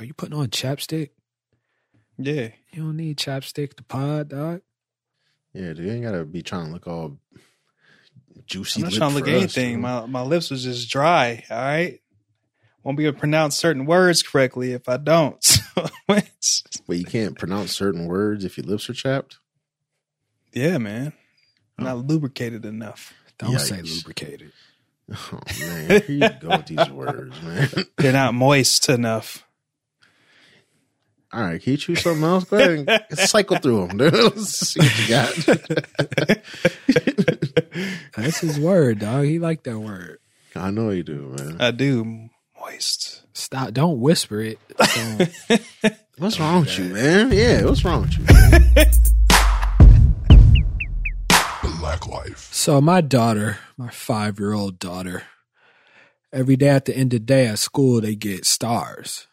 Are you putting on chapstick? Yeah. You don't need chapstick to pod, dog. Yeah, dude, you ain't gotta be trying to look all juicy. I'm not trying to look us, anything. dude. My my lips was just dry. All right. Won't be able to pronounce certain words correctly if I don't. So it's- But you can't pronounce certain words if your lips are chapped. yeah, man. Not oh. lubricated enough. Don't say lubricated. Oh man, here you go with these words, man. They're not moist enough. All right, can you choose something else? Go ahead and cycle through them. Dude. Let's see what you got. That's his word, dog. He like that word. I know you do, man. I do moist. Stop. Don't whisper it. Don't- What's wrong with you, man? Yeah, what's wrong with you? BlacLife. So my daughter, my five year old daughter, every day at the end of the day at school they get stars.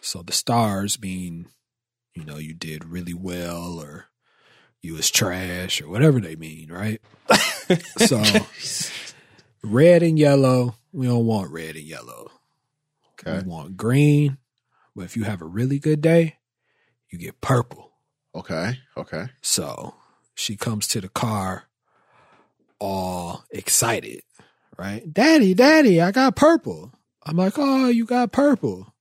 So the stars mean, you know, you did really well or you was trash or whatever they mean, right? so red and yellow, we don't want red and yellow. Okay, We want green. But if you have a really good day, you get purple. okay, okay. So she comes to the car all excited, right? Daddy, daddy, I got purple. I'm like, oh, you got purple.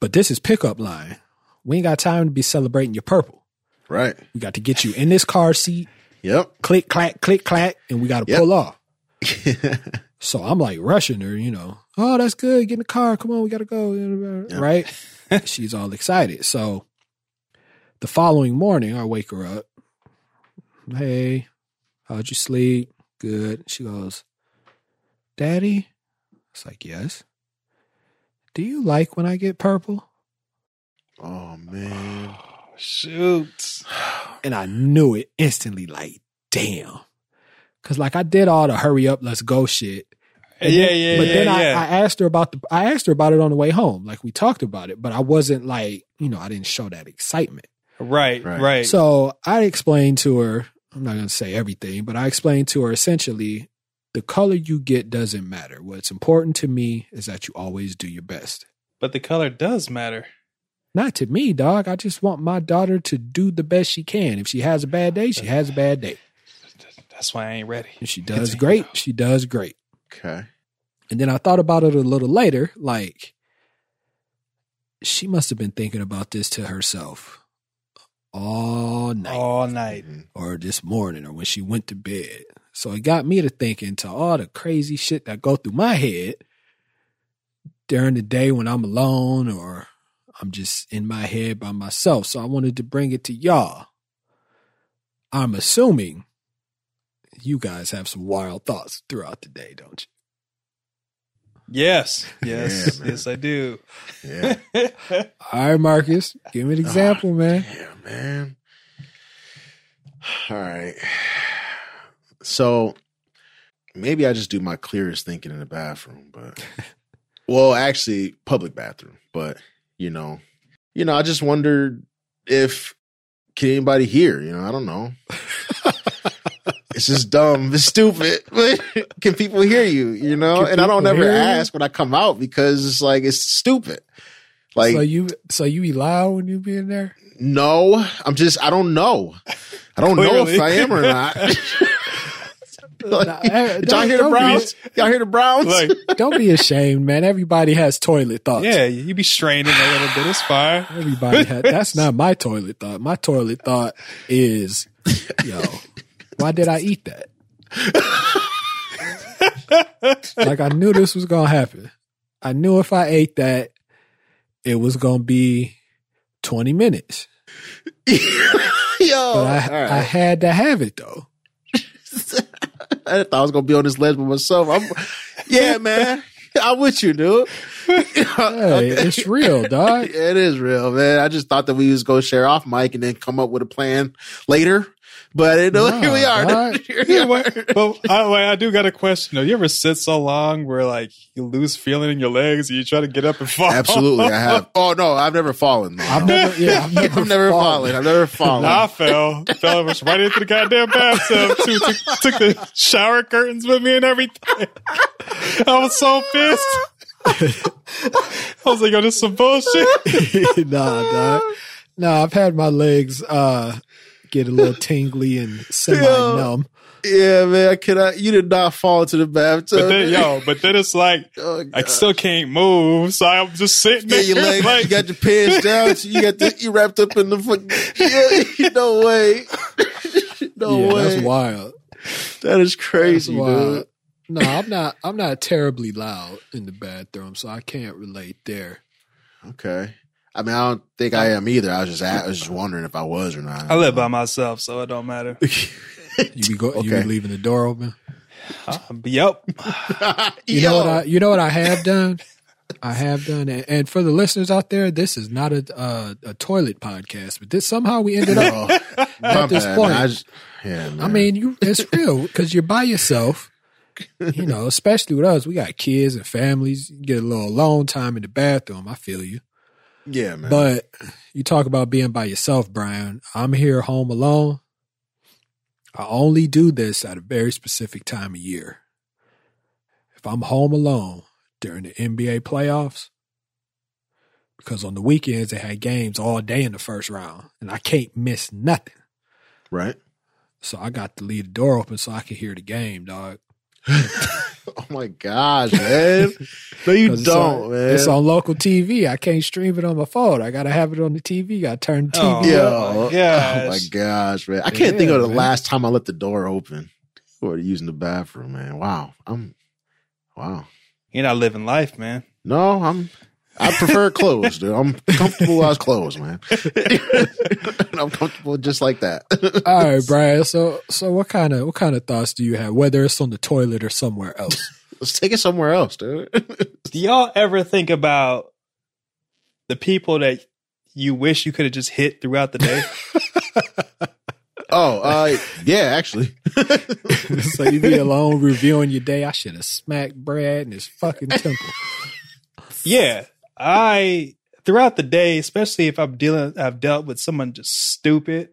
But this is pickup line. We ain't got time to be celebrating your purple. Right. We got to get you in this car seat, Yep. click, clack, click, clack, and we got to Yep. pull off. So I'm like rushing her, you know. Oh, that's good. Get in the car. Come on, we gotta go. Right? She's all excited. So the following morning, I wake her up. Hey, how'd you sleep? Good. She goes, Daddy? It's like, yes. Do you like when I get purple? oh man. Shoot. And I knew it instantly, like, damn. Cause like I did all the hurry up, let's go shit. And yeah, then- yeah, But yeah, then I, yeah. I asked her about the I asked her about it on the way home. Like we talked about it, but I wasn't like, you know, I didn't show that excitement. right, Right. right, So I explained to her, I'm not gonna say everything, but I explained to her essentially the color you get doesn't matter. What's important to me is that you always do your best. But the color does matter. Not to me, dog. I just want my daughter to do the best she can. If she has a bad day, she has a bad day. That's why I ain't ready. If she does great, she does great. Okay. And then I thought about it a little later, like she must have been thinking about this to herself all night All night. Mhm. or this morning or when she went to bed. So it got me to thinking to all the crazy shit that go through my head during the day when I'm alone or I'm just in my head by myself. So I wanted to bring it to y'all. I'm assuming you guys have some wild thoughts throughout the day, don't you? Yes, yes, Yeah, yes, I do. Yeah. All right, Markus, give me an example, man. Yeah, man. All right. So maybe I just do my clearest thinking in the bathroom, but well, actually, public bathroom. But you know, you know, I just wondered if can anybody hear? You know, I don't know. it's just dumb, it's stupid. But can people hear you? You know, Can and I don't ever ask when I come out because it's like it's stupid. Like so you so you be loud when you be in there? no, I'm just I don't know. I don't know if I am or not. Like, Did er, y'all hear the be- Browns? Y'all hear the Browns? Like, Don't be ashamed, man. Everybody has toilet thoughts. yeah, you be straining a little bit. It's fine. Everybody has. That's not my toilet thought. My toilet thought is, yo, why did I eat that? like I knew this was gonna happen. I knew if I ate that, it was gonna be twenty minutes. Yo, But I, all I had to have it though. I thought I was gonna be on this ledge by myself. I'm, yeah, man. I'm with you, dude. Hey, it's real, dog. it is real, man. I just thought that we was gonna share off mic and then come up with a plan later. But you know, Nah, here we are. dog. Here we Yeah, are. but, but I, I do got a question. though. You ever sit so long where like you lose feeling in your legs and you try to get up and fall? Absolutely, I have. Oh no, I've never fallen. though. I've never, yeah, I've never, I've never fallen. I've never fallen. I fell. fell right into the goddamn bathtub too. Took, took the shower curtains with me and everything. I was so pissed. I was like, oh, this is some bullshit. nah, dog. Nah, I've had my legs uh get a little tingly and semi numb. Yeah, man, I cannot. You did not fall into the bathtub. But then, yo, but then it's like, Oh, I still can't move. So I'm just sitting Yeah, there. your legs, like, you got your pants down. so You got the, you wrapped up in the fucking. Yeah, no way. No yeah, way. that's wild. That is That's crazy, wild. dude. No, I'm not. I'm not terribly loud in the bathroom, so I can't relate there. Okay. I mean, I don't think I am either. I was just, I was just wondering if I was or not. I live by myself, so it don't matter. You be go, you Okay. be leaving the door open. Uh, yep. You know what I you know what I have done? I have done and, and for the listeners out there, this is not a uh, a toilet podcast, but this somehow we ended up Oh, my this bad, point. man. I, just, yeah, man. I mean, you it's real because you're by yourself. You know, especially with us, we got kids and families. You get a little alone time in the bathroom. I feel you. Yeah, man. But you talk about being by yourself, Bryan. I'm here home alone. I only do this at a very specific time of year. If I'm home alone during the NBA playoffs, because on the weekends they had games all day in the first round, and I can't miss nothing. right? So I got to leave the door open so I could hear the game, dog. Oh my gosh, man. No, you don't, on, man. It's on local TV. I can't stream it on my phone. I got to have it on the TV. Got to turn the Oh, TV Yo, up. Oh my oh gosh. my gosh, man! I can't think of the man. last time I let the door open or using the bathroom, man. Wow, I'm wow. You're not living life, man. No, I'm. I prefer it closed, dude. I'm comfortable while it's closed, man. I'm comfortable just like that. All right, Bryan. So, so what kind of what kind of thoughts do you have? Whether it's on the toilet or somewhere else? Let's take it somewhere else, dude. Do y'all ever think about the people that you wish you could have just hit throughout the day? oh, uh, yeah, actually. so you be alone reviewing your day. I should have smacked Brad in his fucking temple. yeah. I throughout the day, especially if I'm dealing I've dealt with someone just stupid.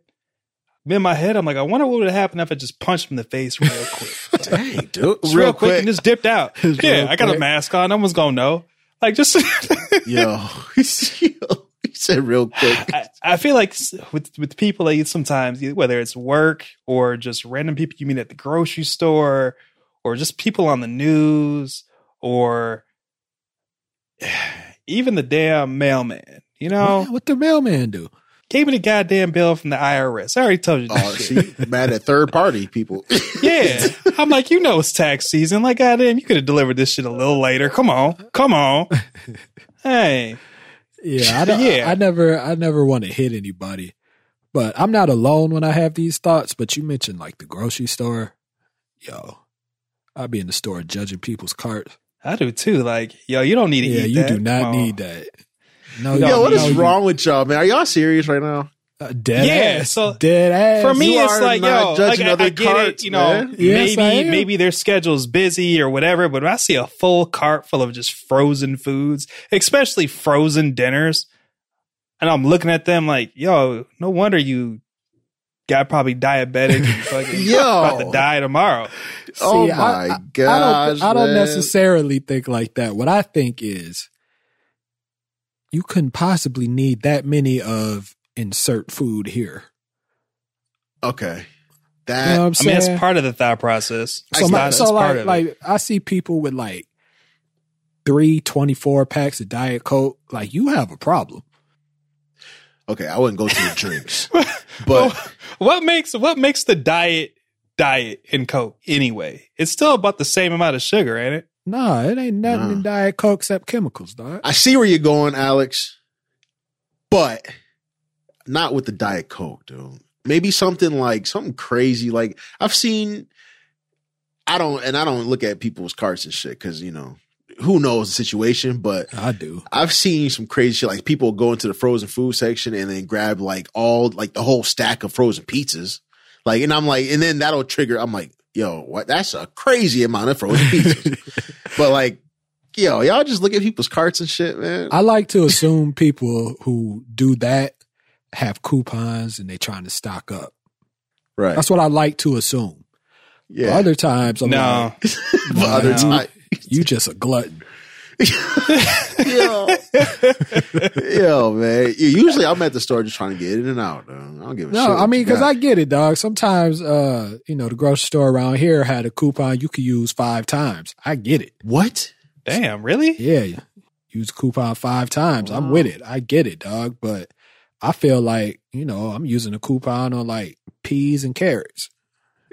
In my head, I'm like, I wonder what would have happened if I just punched him in the face real quick. Dang, dude. Just real, quick, and just dipped out. Just yeah, I got a mask on. No one's gonna know. Like just yo, he said real quick. I, I feel like with with people that you sometimes whether it's work or just random people you meet at the grocery store or just people on the news or even the damn mailman. You know, What, what the mailman do? gave me the goddamn bill from the IRS. I already told you. This Oh, shit. mad at third party people. Yeah, I'm like, you know, it's tax season. Like, goddamn, you could have delivered this shit a little later. Come on, come on. Hey, Yeah, I don't, Yeah. I never, I never want to hit anybody, but I'm not alone when I have these thoughts. But you mentioned like the grocery store, yo, I'll be in the store judging people's carts. I do too. Like, yo, you don't need to eat that. Yeah, eat you that. do not Come on. need that. No, Yo, you- Yo, what no, is you- wrong with y'all, man? Are y'all serious right now? Uh, dead Yeah, ass. so dead ass. For me, You it's like, yo, like judging I, other I get carts, it, you know, man. Yes, maybe am. maybe their schedule's busy or whatever, but when I see a full cart full of just frozen foods, especially frozen dinners, and I'm looking at them like, yo, no wonder you got probably diabetic and fucking Yo. about to die tomorrow. oh See, I- my I, I don't, I don't necessarily think like that. What I think is you couldn't possibly need that many of insert food here. Okay, You know that what I'm I mean, saying? that's part of the thought process. so, It's my- not- so it's part like, of like I see people with like three 24 packs of Diet Coke. Like you have a problem. Okay. I wouldn't go to the drinks, but what makes what makes the diet diet in Coke anyway? It's still about the same amount of sugar, ain't it? Nah, it ain't nothing Nah. in Diet Coke except chemicals, dog. I see where you're going, Alex. But not with the Diet Coke, dude. Maybe something like something crazy. Like I've seen. I don't, and I don't look at people's carts and shit because you know who knows the situation, but I do. I've seen some crazy shit. Like people go into the frozen food section and then grab like all like the whole stack of frozen pizzas. Like, and I'm like, and then that'll trigger. I'm like, yo, what? That's a crazy amount of frozen pizzas. but like, yo, y'all just look at people's carts and shit, man. I like to assume people who do that have coupons and they're trying to stock up. right? That's what I like to assume. yeah. Other times, I'm No. like, but other Nah. Time, you just a glutton. yo, yo, man. Usually, I'm at the store just trying to get in and out. Though. I don't give a shit. No, I mean, because. I get it, dog. Sometimes, uh, you know, the grocery store around here had a coupon you could use five times. I get it. what? Damn, really? Yeah, use coupon five times. I'm with it. I get it, dog. But I feel like you know I'm using a coupon on like peas and carrots.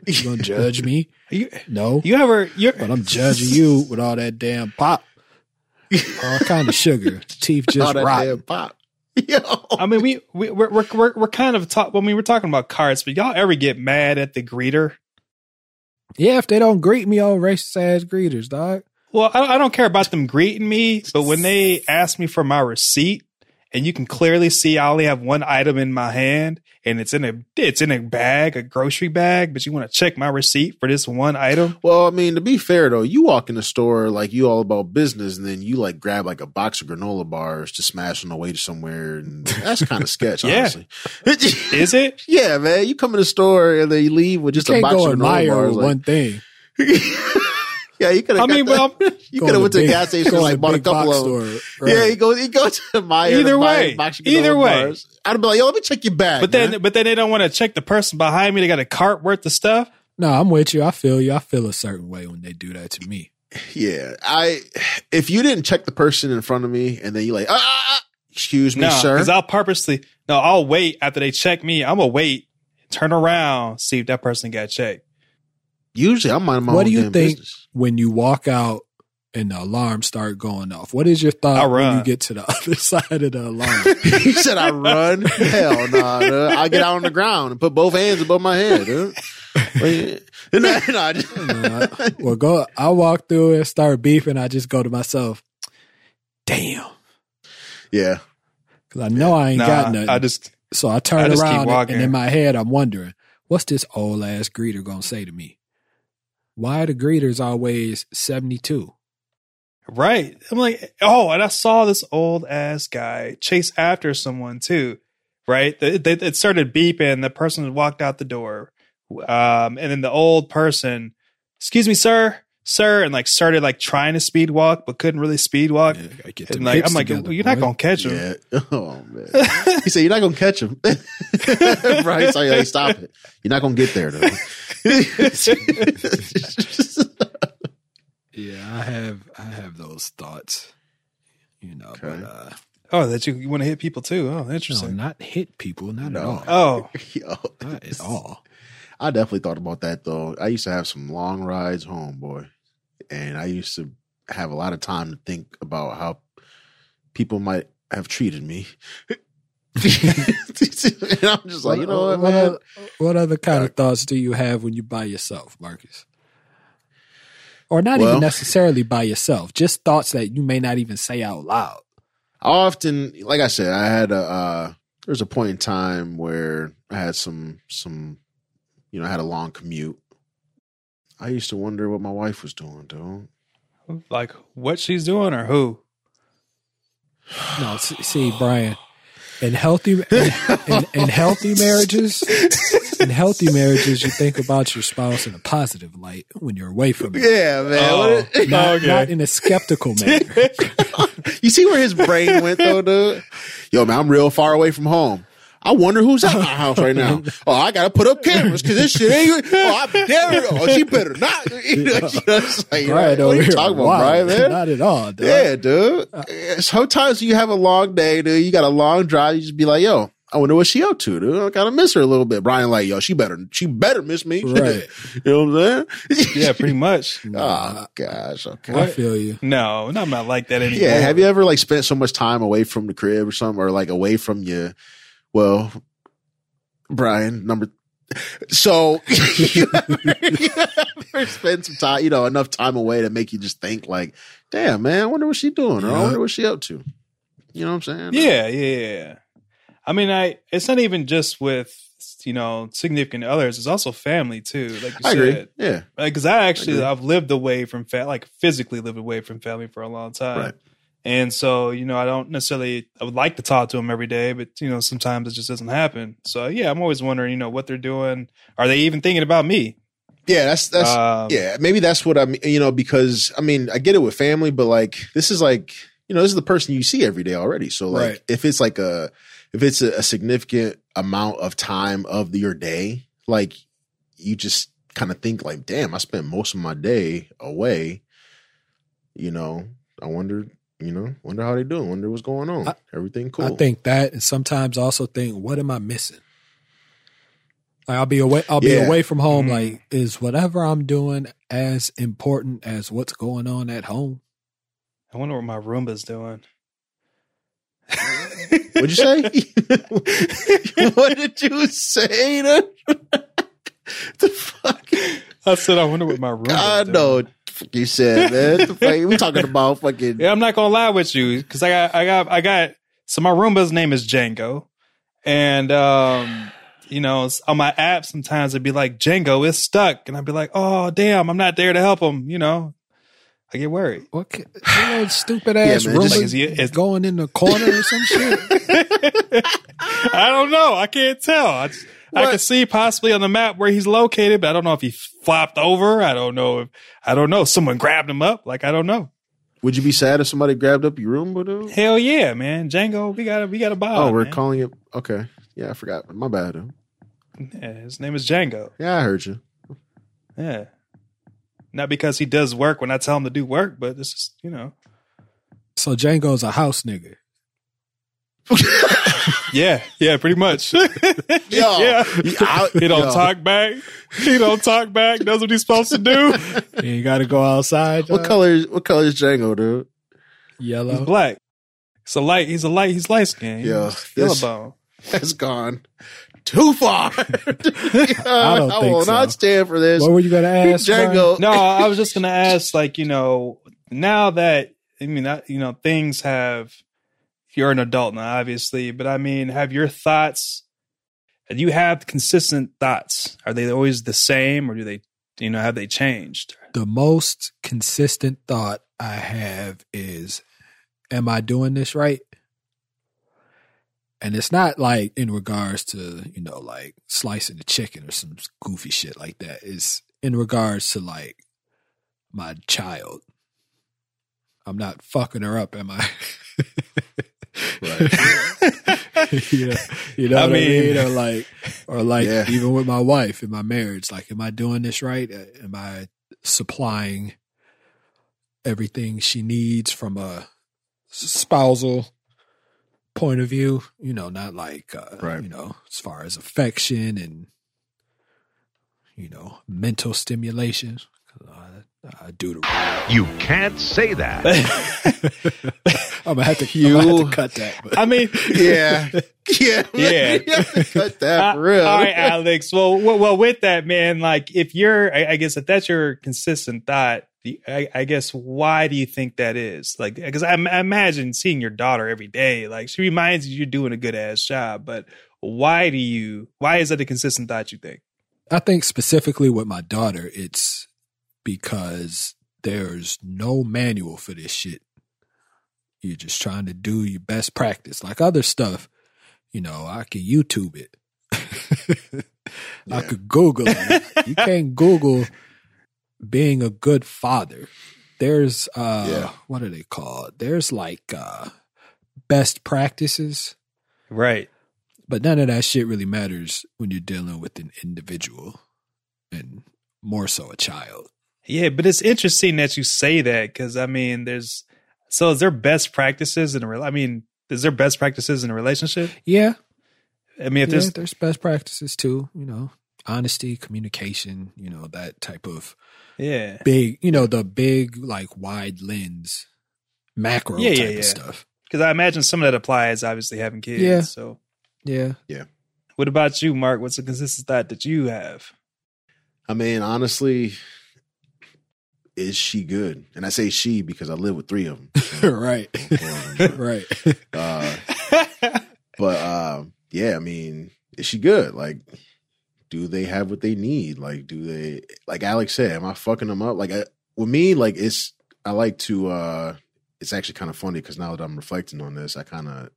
You gonna judge me? You No, you ever you but I'm judging you with all that damn pop, all kind of sugar. Teeth just damn pop. Yo, I mean, we we we're we're we're, we're kind of talk. When we were talking about carts, but y'all ever get mad at the greeter? Yeah, if they don't greet me, all racist ass greeters, dog. Well, I, I don't care about them greeting me, but when they ask me for my receipt, and you can clearly see I only have one item in my hand, and it's in a it's in a bag, a grocery bag, but you want to check my receipt for this one item. Well, I mean, to be fair though, you walk in the store like you all about business, and then you like grab like a box of granola bars to smash on the way to somewhere, and that's kind of sketch, Yeah. honestly. Is it? yeah, man. You come in the store and then you leave with just You a box go of granola bars. with like- one thing. yeah, you could I mean, well, you could have went to the big- gas station and like bought a couple of. them. store, Yeah, right. you go, you go to Meijer. Either to buy way. Either way. bars. I'd be like, yo, let me check your bag. but then but then they don't want to check the person behind me. They got a cart worth of stuff. No, I'm with you. I feel you. I feel a certain way when they do that to me. Yeah, I if you didn't check the person in front of me and then you like, ah, ah, ah, excuse me, No, sir. because I'll purposely no, I'll wait after they check me. I'm gonna wait, turn around, see if that person got checked. Usually, I'm minding my what own do you damn think business. when you walk out and the alarm start going off? What is your thought I when run. you get to the other side of the alarm? he said, "I run." Hell no, nah. I get out on the ground and put both hands above my head. Dude. Wait, no, no, I just- Uh, well, go. I walk through and start beefing. I just go to myself. Damn, yeah, because I know I ain't Nah, got nothing. I just so I turn I just keep around and, walking. and in my head I'm wondering, what's this old ass greeter gonna say to me? Why are the greeters always seventy two? right. I'm like, oh, and I saw this old ass guy chase after someone too. Right, the- it started beeping. The person walked out the door, um, and then the old person, excuse me, sir, sir, and like started like trying to speed walk, but couldn't really speed walk. Yeah, get and like, I'm like, together, you're not gonna catch him. yeah. Oh man, he said, "You're not gonna catch him." right? So hey, stop it. You're not gonna get there though. Yeah, I have I have those thoughts. You know, Okay. but uh Oh, that you, you want to hit people too? Oh, no, interesting. not hit people, not at all. Oh, Yo, Not at all. I definitely thought about that though. I used to have some long rides home, boy, and I used to have a lot of time to think about how people might have treated me. and I'm just like, you know what, what, man? other, what other kind of thoughts do you have when you're by yourself, Markus? Or not Well- even necessarily by yourself, just thoughts that you may not even say out loud. I often, like I said, I had a uh, there was a point in time where I had some some, you know, I had a long commute. I used to wonder what my wife was doing, dude. like what she's doing or who? No, see, see Bryan, in healthy in, in, in healthy marriages, in healthy marriages, you think about your spouse in a positive light when you're away from it, Yeah, man. Oh. What not, Okay. not in a skeptical manner. you see where his brain went though, dude? Yo, man, I'm real far away from home. I wonder who's at my house right now. Oh, I gotta put up cameras because this shit ain't. Oh, I dare. Oh, she better not. You know, it's like, Bryan what over are you here, talking about, wow, Bryan? Man? Not at all. Dog. Yeah, dude. Sometimes you have a long day, dude. You got a long drive. You just be like, yo, I wonder what she up to, dude. I gotta miss her a little bit. Bryan, like, yo, she better, she better miss me. Right. you know what I'm saying? Yeah, pretty much. oh gosh. Okay. I feel you. No, not not like that anymore. Yeah. Have you ever like spent so much time away from the crib or something, or like away from your, well, Bryan, number. So you ever, you ever spend some time, you know, enough time away to make you just think like, damn, man, I wonder what she doing, or I wonder what she up to. You know what I'm saying? Yeah, yeah, yeah. I mean, I it's not even just with you know significant others; it's also family too. Like you I said, agree. Yeah. because I actually agree. I've lived away from fa- like physically lived away from family for a long time. Right. And so, you know, I don't necessarily I would like to talk to them every day, but you know, sometimes it just doesn't happen. So yeah, I'm always wondering, you know, what they're doing. Are they even thinking about me? Yeah, that's that's Um, yeah. Maybe that's what I'm. You know, because I mean, I get it with family, but like this is like you know this is the person you see every day already. So like Right. if it's like a if it's a, a significant amount of time of the, your day, like you just kind of think like, damn, I spent most of my day away. You know, I wonder. You know, wonder how they doing. Wonder what's going on. I- Everything cool. I think that, and sometimes also think, what am I missing? Like I'll be away. I'll be away from home. Mhm. Like, is whatever I'm doing as important as what's going on at home? I wonder what my Roomba's doing. What'd you say? what did you say? To- the fuck? I said, I wonder what my Roomba's I doing. know. What the fuck You said, man. The fuck- We talking about fucking. Yeah, I'm not gonna lie with you because I got, I got, I got. So my Roomba's name is Django, and um, you know, on my app sometimes it'd be like Django is stuck, and I'd be like, oh damn, I'm not there to help him. You know, I get worried. What ca- you know, stupid ass man, room just- Like, is he- is- going in the corner or some shit? I don't know. I can't tell. I, I What? can see possibly on the map where he's located, but I don't know if he flopped over. I don't know if I don't know. Someone grabbed him up. Like I don't know. Would you be sad if somebody grabbed up your room, dude? Hell yeah, man. Django, we gotta we got a buy. Oh, we're man. calling it. Okay. Yeah, I forgot. My bad. Dude. Yeah, his name is Django. Yeah, I heard you. Yeah. Not because he does work when I tell him to do work, but it's just, you know. So Django's a house nigga. Yeah, yeah, pretty much. yeah. I- He don't yo. talk back. He don't talk back. Does what he's supposed to do. You got to go outside. What John? color? What color is Django, dude? He's Yellow. black. He's a light. He's a light. He's light skinned. Yeah, Yellow this- bone. Has gone too far. I don't think will so. not stand for this. What were you going to ask? Bryan? Django. No, I was just gonna ask, like, you know, now that I mean, that, you know, things have. You're an adult now, obviously, but I mean, have your thoughts? Do you have consistent thoughts? Are they always the same, or do they, you know, have they changed? The most consistent thought I have is, am I doing this right? And it's not like in regards to, you know, like slicing the chicken or some goofy shit like that. It's in regards to like my child. I'm not fucking her up, am I? Right. you know, you know I what I mean? mean- Or like, or like Yeah. even with my wife in my marriage, like, am I doing this right? Uh, Am I supplying everything she needs from a spousal point of view? You know, not like, uh, Right. you know, as far as affection and, you know, mental stimulation. I, I do the. You can't say that. I'm gonna have to, You- gonna have to cut that. But. I mean, yeah, yeah, Yeah. You have to cut that Uh, for real. All right, Alex. Well, well, well, with that, man, like if you're, I, I guess if that's your consistent thought, the- I, I guess why do you think that is? Like, because I, I imagine seeing your daughter every day, like she reminds you you're doing a good ass job, but why do you? Why is that a consistent thought? You think? I think specifically with my daughter, it's because there's no manual for this shit. You're just trying to do your best practice. Like other stuff, you know, I could YouTube it. I could Google it. You can't Google being a good father. There's uh Yeah. what are they called? There's like uh best practices, Right. but none of that shit really matters when you're dealing with an individual and more so a child. Yeah, but it's interesting that you say that because I mean, there's so is there best practices in a real? I mean, is there best practices in a relationship? Yeah, I mean, if yeah, there's there's best practices too. You know, honesty, communication. You know that type of yeah, big. You know the big like wide lens, macro Yeah, type yeah, of stuff. because I imagine some of that applies obviously having kids. Yeah. So, yeah, Yeah, what about you, Mark? What's a consistent thought that you have? I mean, honestly, is she good? And I say she because I live with three of them. right, Um, right. uh, but uh, yeah, I mean, is she good? Like, do they have what they need? Like, do they? Like Alex said, am I fucking them up? Like, I, with me, like it's I like to. uh It's actually kind of funny because now that I'm reflecting on this, I kind of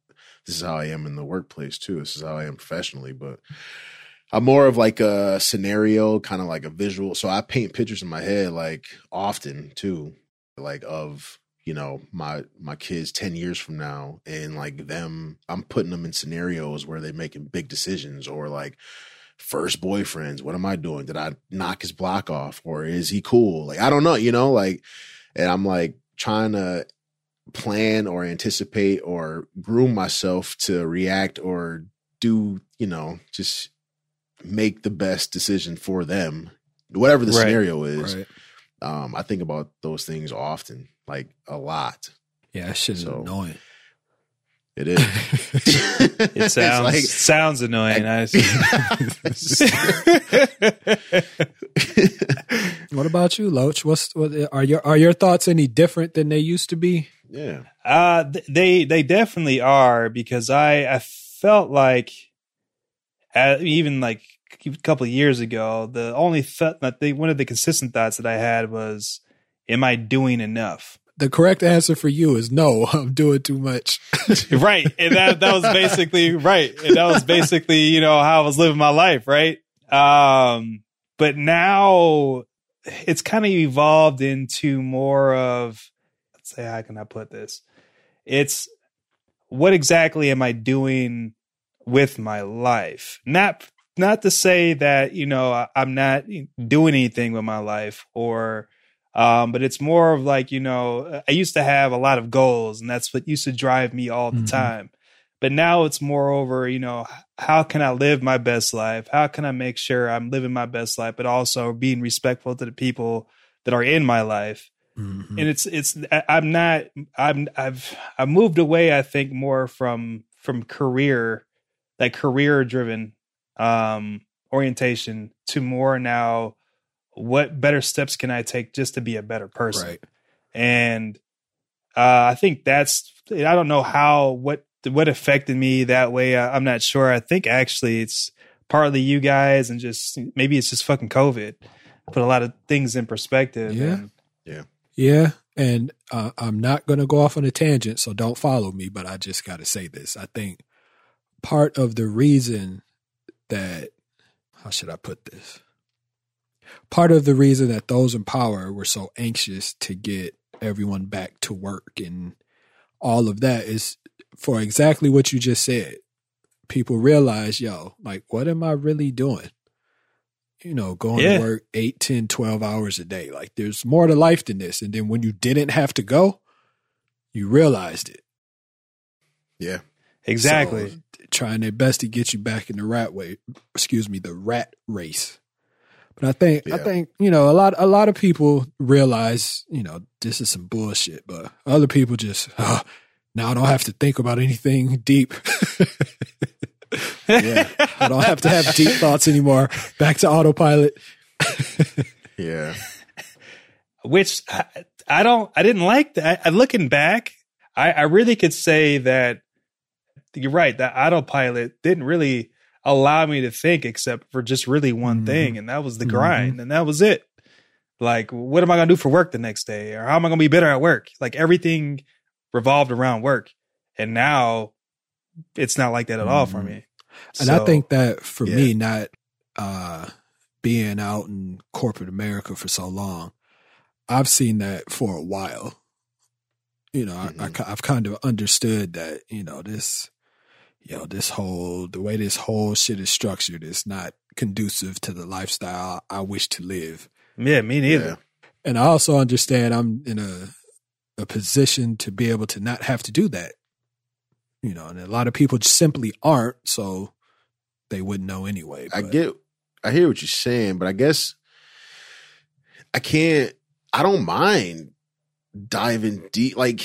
this is how I am in the workplace too. This is how I am professionally, but I'm more of like a scenario, kind of like a visual. So I paint pictures in my head like often too, like of you know my my kids 10 years from now and like them i'm putting them in scenarios where they're making big decisions or like first boyfriends what am i doing did i knock his block off or is he cool like i don't know you know like and i'm like trying to plan or anticipate or groom myself to react or do you know just make the best decision for them whatever the Right. scenario is Right. um i think about those things often like a lot Yeah, that shit is So- annoying. it is It sounds like- sounds annoying. I What about you, Loach? What's what are your are your thoughts any different than they used to be? yeah Uh, th- they they definitely are because I I felt like, uh, even like a couple of years ago, the only thought that they one of the consistent thoughts that I had was, "Am I doing enough?" The correct answer for you is no. I'm doing too much. right, and that that was basically right, and that was basically you know how I was living my life, right? Um, but now it's kind of evolved into more of let's say how can I put this? It's what exactly am I doing with my life? Not not to say that you know I- I'm not doing anything with my life or um but it's more of like you know I used to have a lot of goals and that's what used to drive me all the Mhm. time. But now it's more over, you know, how can I live my best life? How can I make sure I'm living my best life, but also being respectful to the people that are in my life? Mhm. and it's it's I- I'm not I'm I've I've moved away I think more from from career like career driven um orientation to more now what better steps can I take just to be a better person Right. and uh I think that's I don't know how what what affected me that way I, I'm not sure I think actually it's partly you guys and just maybe it's just fucking COVID put a lot of things in perspective Yeah. and Yeah, and uh, I'm not going to go off on a tangent, so don't follow me. But I just got to say this. I think part of the reason that how should I put this? Part of the reason that those in power were so anxious to get everyone back to work and all of that is for exactly what you just said. People realize, yo, like, what am I really doing? You know, going Yeah. to work 8, 10, 12 hours a day. Like, there's more to life than this. And then when you didn't have to go, you realized it. yeah exactly So, trying their best to get you back in the rat way, excuse me, the rat race. But I think I think you know a lot a lot of people realize you know this is some bullshit, but other people just oh, now I don't have to think about anything deep. Yeah. I don't have to have deep thoughts anymore. Back to autopilot. yeah which I, I don't I didn't like that. I, looking back, I, I really could say that you're right. That autopilot didn't really allow me to think except for just really one Mhm. thing, and that was the Mhm. grind, and that was it. Like, what am I gonna do for work the next day, or how am I gonna be better at work? Like everything revolved around work, and now it's not like that at all for Mhm. me. And I think that for Yeah. me, not uh, being out in corporate America for so long, I've seen that for a while. You know, I, I, have kind of understood that, you know, this, you know, this whole, the way this whole shit is structured is not conducive to the lifestyle I wish to live. yeah, me neither. Yeah. And I also understand I'm in a, a position to be able to not have to do that. You know, and a lot of people simply aren't, so they wouldn't know anyway. I get, I hear what you're saying, but I guess I can't. I don't mind diving deep. Like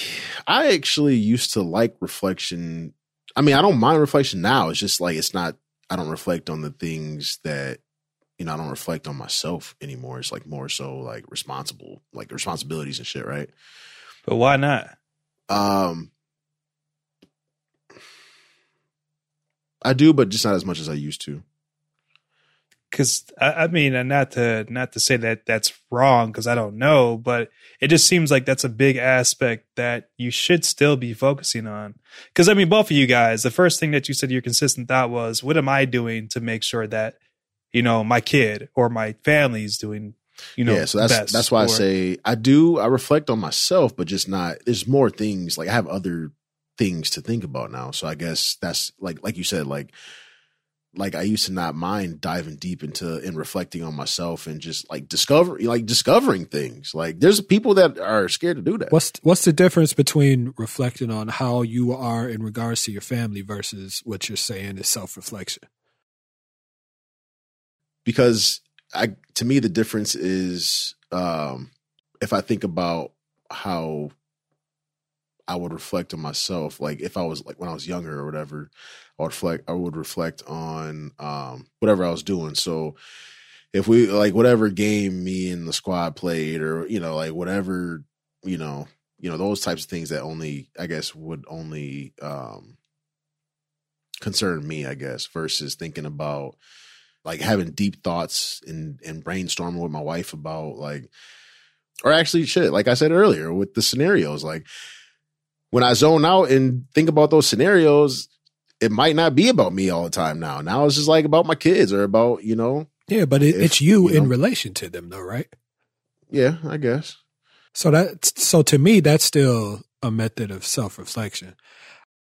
I actually used to like reflection. I mean, I don't mind reflection now. It's just like it's not. I don't reflect on the things that you know. I don't reflect on myself anymore. It's like more so like responsible, like responsibilities and shit, right? But why not? Um, I do, but just not as much as I used to. Because I, I mean, and not to not to say that that's wrong because I don't know, but it just seems like that's a big aspect that you should still be focusing on. Because I mean, both of you guys, the first thing that you said your consistent thought was, "What am I doing to make sure that you know, my kid or my family is doing, you know, yeah, so that's best that's why I say I do I reflect on myself, but just not. There's more things like I have other things to think about now. So I guess that's like like you said, like like I used to not mind diving deep into and reflecting on myself and just like discover like discovering things. Like there's people that are scared to do that. What's what's the difference between reflecting on how you are in regards to your family versus what you're saying is self reflection? because I to me the difference is um if I think about how I would reflect on myself, like if I was like when I was younger or whatever, I would reflect I would reflect on um whatever I was doing. So if we like whatever game me and the squad played or you know, like whatever, you know, you know, those types of things that only I guess would only um concern me, I guess, versus thinking about like having deep thoughts and and brainstorming with my wife about like or actually shit like i said earlier with the scenarios like when i zone out and think about those scenarios it might not be about me all the time now now it's just like about my kids or about you know Yeah, but it, If, it's you, you in know- relation to them, though, right? yeah i guess So that so to me, that's still a method of self reflection.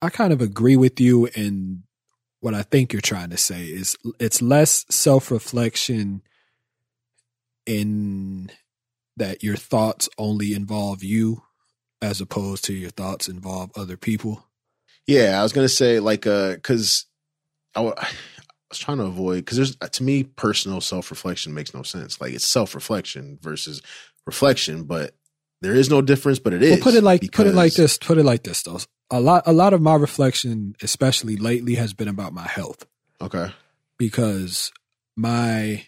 I kind of agree with you in what I think you're trying to say is it's less self reflection in that your thoughts only involve you as opposed to your thoughts involve other people. yeah i was gonna say like uh because I was trying to avoid because there's to me personal self-reflection makes no sense like it's self-reflection versus reflection but there is no difference but it is Well, put it like put it like this. Put it like this though. A lot a lot of my reflection, especially lately, has been about my health. okay because my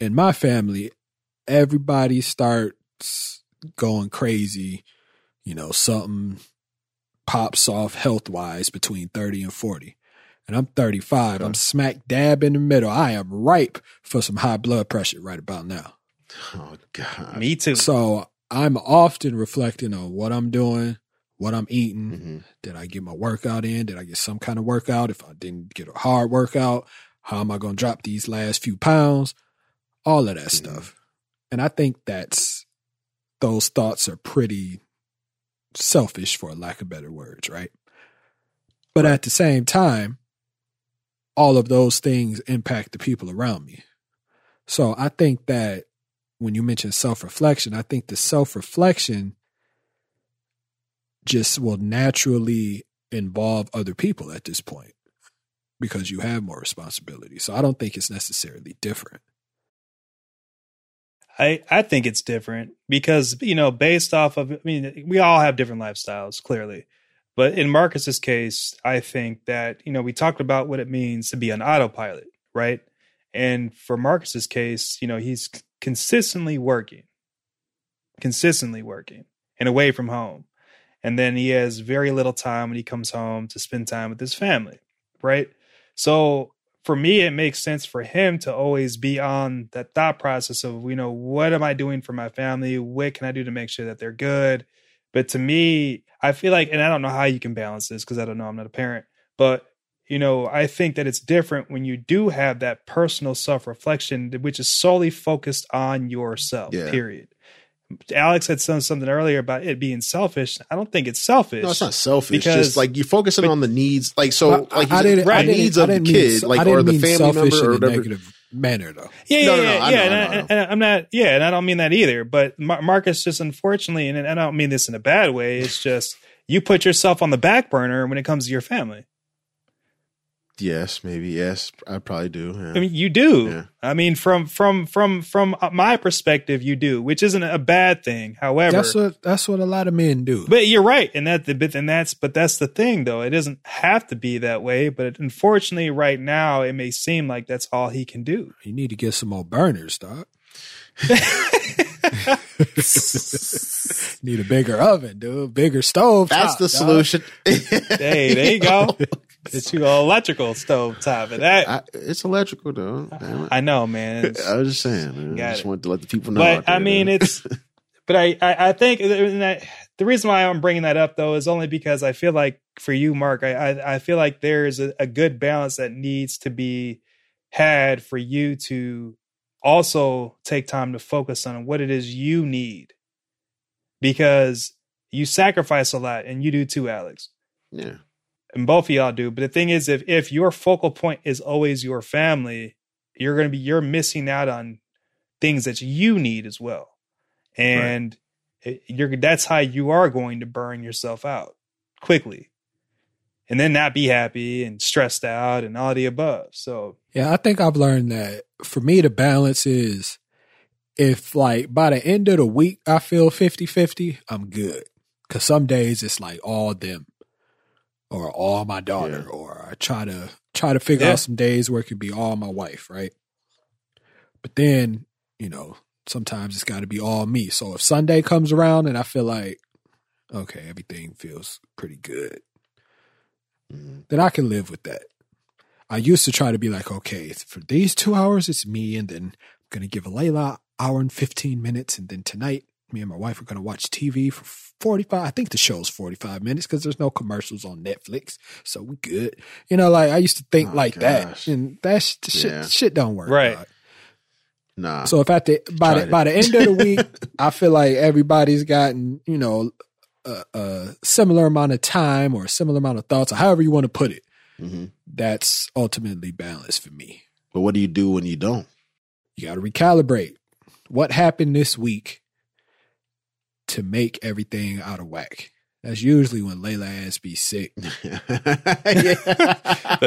in my family everybody starts going crazy you know something pops off health wise between 30 and 40 and i'm 35 i'm smack dab in the middle i am ripe for some high blood pressure right about now oh god Me too. so i'm often reflecting on what i'm doing what i'm eating hmm did I get my workout in? Did I get some kind of workout? If I didn't get a hard workout, how am I going to drop these last few pounds? All of that Mhm. stuff. And I think that's those thoughts are pretty selfish for lack of better words, right? But at the same time, all of those things impact the people around me. So I think that when you mention self reflection, I think the self reflection just will naturally involve other people at this point because you have more responsibility. So I don't think it's necessarily different. I, I think it's different because, you know, based off of, I mean, we all have different lifestyles, clearly. But in Markus's case, I think that, you know, we talked about what it means to be an autopilot, right? And for Markus's case, you know, he's consistently working, consistently working and away from home. And then he has very little time when he comes home to spend time with his family, right? So for me, it makes sense for him to always be on that thought process of, you know, what am I doing for my family? What can I do to make sure that they're good? But to me, I feel like, and I don't know how you can balance this because I don't know, I'm not a parent, but you know, I think that it's different when you do have that personal self reflection, which is solely focused on yourself, Yeah. period. Alex had said something earlier about it being selfish. I don't think it's selfish. No, it's not selfish. Because- just like you're focusing but- on the needs. Like so, I- like I, you said, didn't, the I didn't, needs I of the didn't mean, kid, so- like I didn't or the family member or in a whatever. negative manner, though. Yeah, yeah, No, no, yeah, no, I yeah. know, and, I I, know, I know. and I'm not, yeah, and I don't mean that either. But Mar- Markus just unfortunately, and I don't mean this in a bad way. It's just you put yourself on the back burner when it comes to your family. Yes, maybe yes. I probably do. Yeah. I mean, you do. Yeah. I mean, from from from from uh, my perspective, you do, which isn't a bad thing. However, That's what that's what a lot of men do. But you're right, and that but then that's but that's the thing though. It doesn't have to be that way, but unfortunately, right now, it may seem like that's all he can do. you need to get some more burners, dog. Need a bigger oven, dude. Bigger stove. That's top, the solution. hey, there you go. Get you an electrical stove top of that. I, it's electrical though. I know, man. I was just saying. Man. I just wanted to let the people know. but I mean, man. it's. But I, I, I think that- the reason why I'm bringing that up though is only because I feel like for you, Mark, I, I, I feel like there is a, a good balance that needs to be had for you to also take time to focus on what it is you need because you sacrifice a lot and you do too alex Yeah. And both of y'all do. But the thing is if if your focal point is always your family you're going to be you're missing out on things that you need as well. And it, you're that's how you are going to burn yourself out quickly. And then not be happy and stressed out and all the above. So Yeah, I think I've learned that for me, the balance is if, like, by the end of the week, I feel 50 50, I'm good. Cause some days it's like all them or all my daughter, Yeah. or I try to try to figure Yeah. out some days where it could be all my wife, right? But then, you know, sometimes it's got to be all me. So if Sunday comes around and I feel like, okay, everything feels pretty good, Mhm. then I can live with that. I used to try to be like, okay, for these two hours, it's me, and then I'm gonna give Layla hour and fifteen minutes, and then tonight, me and my wife are gonna watch TV for forty five. I think the show's forty five minutes because there's no commercials on Netflix, so we good. You know, like I used to think Oh, like that, and that sh- shit Yeah. shit don't work. Right. dog. Nah. So if at the by the it. by the end of the week, I feel like everybody's gotten you know a, a similar amount of time or a similar amount of thoughts, or however you want to put it. Mhm. That's ultimately balance for me. But what do you do when you don't? You got to recalibrate. What happened this week to make everything out of whack? That's usually when Layla ass be sick. the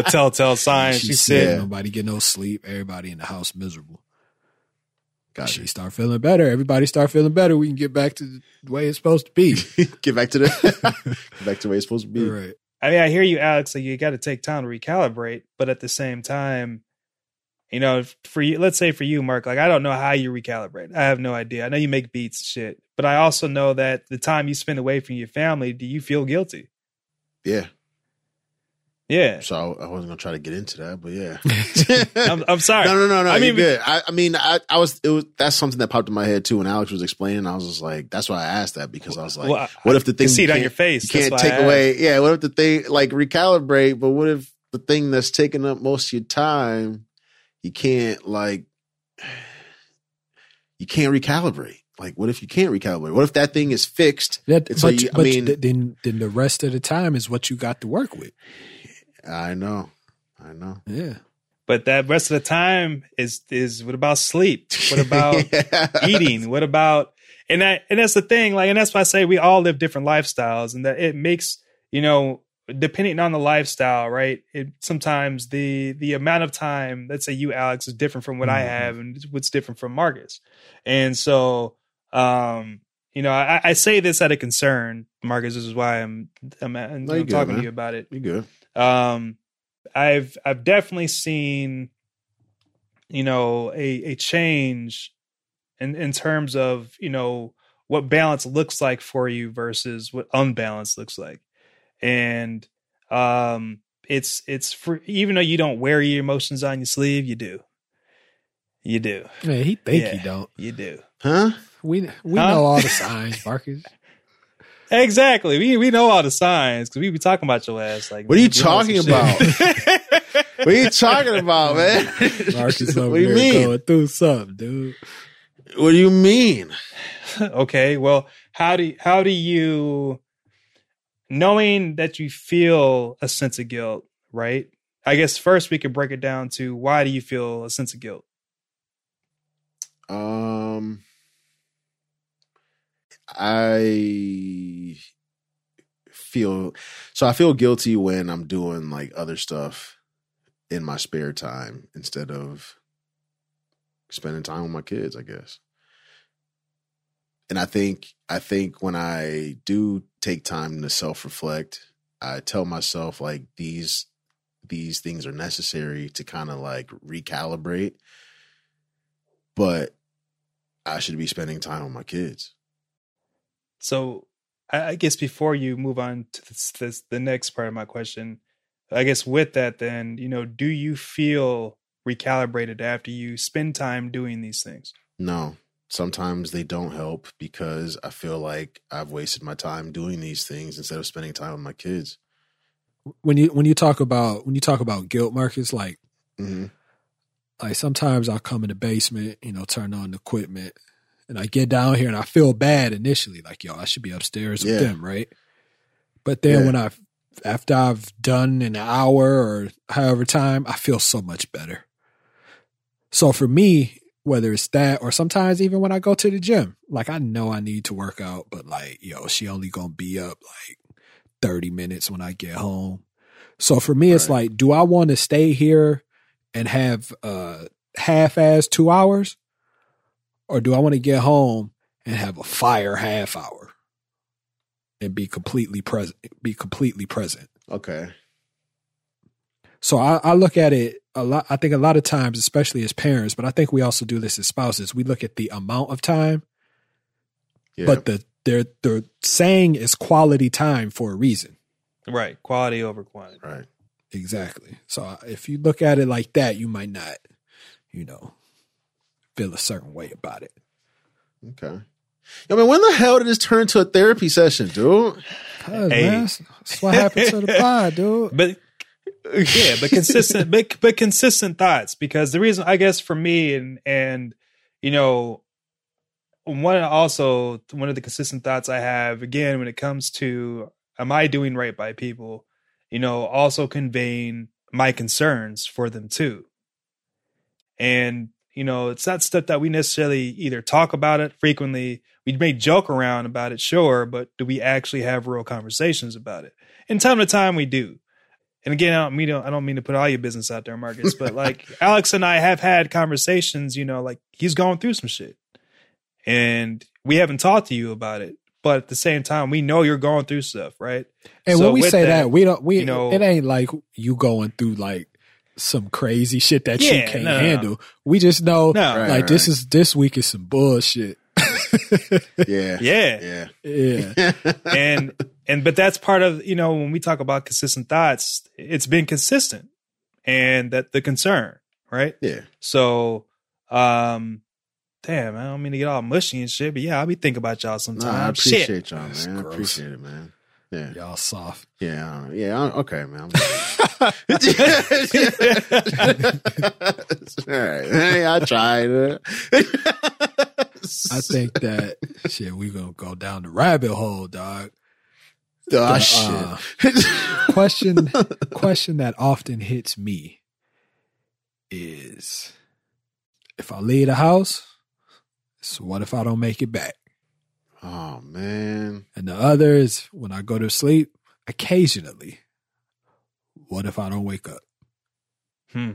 telltale sign She she sick. said Yeah. Nobody get no sleep. Everybody in the house miserable. Got She start feeling better. Everybody start feeling better. We can get back to the way it's supposed to be. Get back to the get back to where it's supposed to be. right. I mean, I hear you, Alex. Like you got to take time to recalibrate, but at the same time, you know, for you, let's say for you, Mark, like I don't know how you recalibrate. I have no idea. I know you make beats and shit, but I also know that the time you spend away from your family, do you feel guilty? Yeah. Yeah, So I, I wasn't gonna try to get into that, but yeah. I'm, I'm sorry. No, no, no, no. I I mean, mean, good. I, I mean, I, I was. It was. That's something that popped in my head too when Alex was explaining. I was just like, that's why I asked that because I was like, Well, I- what if the thing can see it on your face. You can't take away. Yeah. What if the thing like recalibrate? But what if the thing that's taking up most of your time, you can't like, you can't recalibrate. Like, what if you can't recalibrate? What if that thing is fixed? That, It's but like, I but mean- th- then then the rest of the time is what you got to work with. I know. I know. Yeah. But that rest of the time is is what about sleep? What about eating? What about and that and that's the thing, like and that's why I say we all live different lifestyles and that it makes, you know, depending on the lifestyle, right? It sometimes the the amount of time, let's say you, Alex, is different from what I Mhm. have and what's different from Markus. And so um, you know, I, I say this out of concern, Markus. This is why I'm I'm, I'm No, good, talking man. to you about it You good? um i've i've definitely seen you know a a change in in terms of you know what balance looks like for you versus what unbalance looks like and um it's it's for even though you don't wear your emotions on your sleeve you do you do Yeah, he think Yeah. he don't. you do Huh? We we Huh? know all the signs, Markus. exactly we we know all the signs because we be talking about your ass like What are you man, doing some talking about? What are you talking about, man? Markus over what do you there mean? going through something, dude. What do you mean? okay well how do how do you knowing that you feel a sense of guilt right i guess first we could break it down to why do you feel a sense of guilt Um, I feel so. I feel guilty when I'm doing like other stuff in my spare time instead of spending time with my kids. I guess. And I think I think when I do take time to self reflect, I tell myself like these these things are necessary to kind of like recalibrate. But I should be spending time with my kids. so i, guess before you move on to this, this the next part of my question i guess with that then you know do you feel recalibrated after you spend time doing these things No, sometimes they don't help because I feel like I've wasted my time doing these things instead of spending time with my kids. When you when you talk about when you talk about guilt, Markus, like hmm like sometimes I'll come in the basement, you know, turn on the equipment, and I get down here and I feel bad initially, like yo, I should be upstairs with them, right? But then Yeah. when I after I've done an hour or however time, I feel so much better. So for me, whether it's that or sometimes even when I go to the gym, like I know I need to work out, but like, yo, she only gonna be up like 30 minutes when I get home. So for me, it's like, do I want to stay here and have uh half ass two hours? Or do I want to get home and have a fire half hour and be completely present be completely present? Okay. So I, I look at it a lot. I think a lot of times, especially as parents, but I think we also do this as spouses. We look at the amount of time, Yeah. but the they're they're saying is quality time for a reason. Right. Quality over quantity. right. Exactly. So uh, if you look at it like that, you might not, you know, feel a certain way about it. Okay. I mean, when the hell did this turn into a therapy session, dude? Hey. man, that's, that's what happened to the pod, dude. But yeah, but consistent, but but consistent thoughts. Because the reason, I guess, for me and and you know, one also one of the consistent thoughts I have again when it comes to am I doing right by people, you know, also conveying my concerns for them too. And you know, it's not stuff that we necessarily either talk about it frequently. We may joke around about it, sure, but do we actually have real conversations about it? And time to time, we do. And again, I don't mean to, I don't mean to put all your business out there, Markus, but like Alex and I have had conversations. You know, like he's going through some shit, and we haven't talked to you about it. But at the same time, we know you're going through stuff, right? And So when we say that, that, we don't. We you know- it ain't like you going through like some crazy shit that you can't no, no, no. handle. We just know, No, Right, like this right. is this week is some bullshit. Yeah. yeah. Yeah. yeah, and and but that's part of you know when we talk about consistent thoughts it's been consistent and that the concern right Yeah. so um damn i don't mean to get all mushy and shit but yeah i'll be thinking about y'all Nah, sometimes I shit appreciate y'all, That's man. I gross. appreciate it, man. Yeah. y'all soft. Yeah. Yeah. Okay, man. All right. Hey, I tried. uh. I think that shit. We gonna go down the rabbit hole, dog. Oh, Uh, shit. question question that often hits me is if I leave the house, so what if I don't make it back? oh, man. And the other is when I go to sleep, occasionally, what if I don't wake up? Hmm.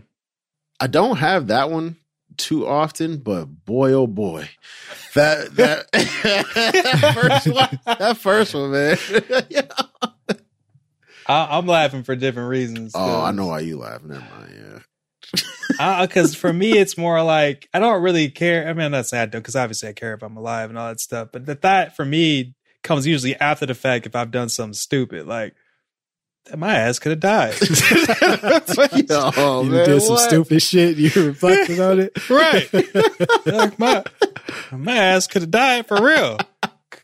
I don't have that one too often, but boy, oh boy, that that, that first one, that first one, man. I, i'm laughing for different reasons oh, I know why you laughing. Never mind. Yeah, because for me it's more like i don't really care i mean i'm not i do because obviously i care if i'm alive and all that stuff but the thought for me comes usually after the fact if i've done something stupid like my ass could have died oh, you man, did some what? stupid shit. You reflected on it. right like my, my ass could have died for real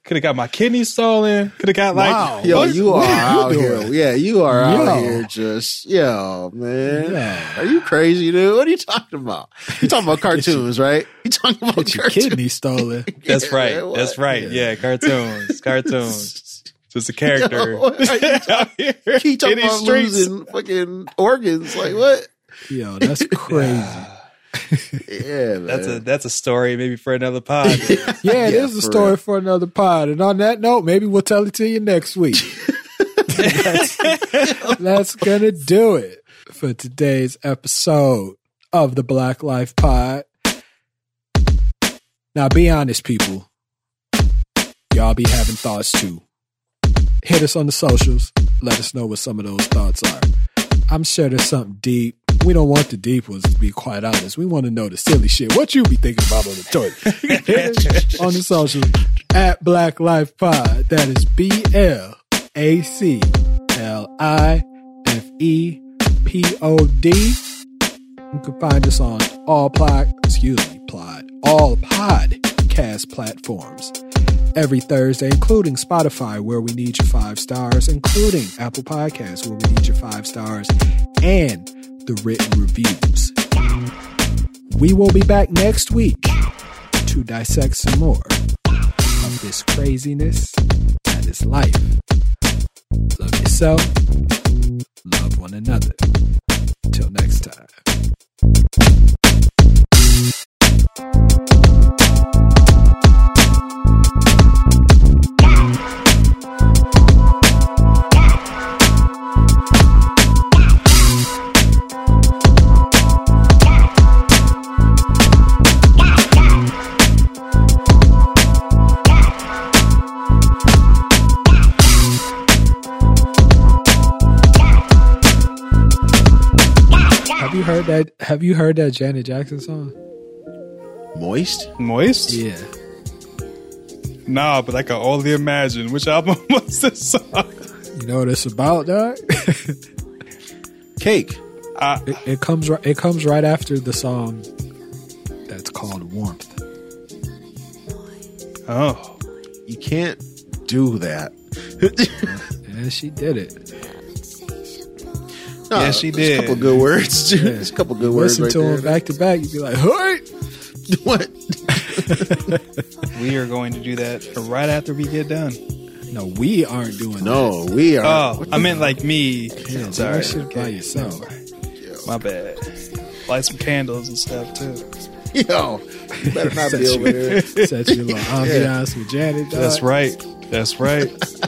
could have got my kidney stolen could have got like Wow. Yo, What- you what are are you out doing? here. Yeah, you are out Yo. here just, yo, man. Yeah. Are you crazy, dude? What are you talking about? You talking about cartoons, right? You talking about your cartoons? kidney stolen. that's right man, that's what? right yeah, cartoons cartoons just a character Yo, what out here He talking about streets. losing fucking organs. Like what? Yo, that's crazy. Yeah, man. That's a that's a story maybe for another pod. Yeah, it is a story real. for another pod. And on that note, maybe we'll tell it to you next week. that's, that's gonna do it for today's episode of the BlacLife Pod. Now, be honest, people. Y'all be having thoughts too. Hit us on the socials. Let us know what some of those thoughts are. I'm sure there's something deep. We don't want the deep ones, to be quite honest. We want to know the silly shit. What you be thinking about on the toilet? Hit us on the socials at BlacLife Pod. That is B L A C L I F E P O D. You can find us on all pod, excuse me, plod, all podcast platforms every Thursday, including Spotify, where we need your five stars, including Apple Podcasts, where we need your five stars, and the written reviews. We will be back next week to dissect some more of this craziness that is life. Love yourself, love one another. Till next time. That? Have you heard that Janet Jackson song? Moist? Moist? Yeah. Nah, but I can only imagine which album was this song. You know what it's about, dog? Cake. Uh, it, it comes right. It comes right after the song that's called "Warmth." oh, You can't do that. And she did it. No, Yeah, she did. A couple good words. Yeah. There's a couple good words Listen right to there. them back to back. You'd be like, "Hey!" what? we are going to do that right after we get done. No, we aren't doing that. No, we are. Oh, I meant like me. that. Yeah, do Sorry. that shit by yourself. My bad. Light some candles and stuff too. Yo, you better not be over there. Set your little ambiance with Janet. Dog. That's right. That's right. All right.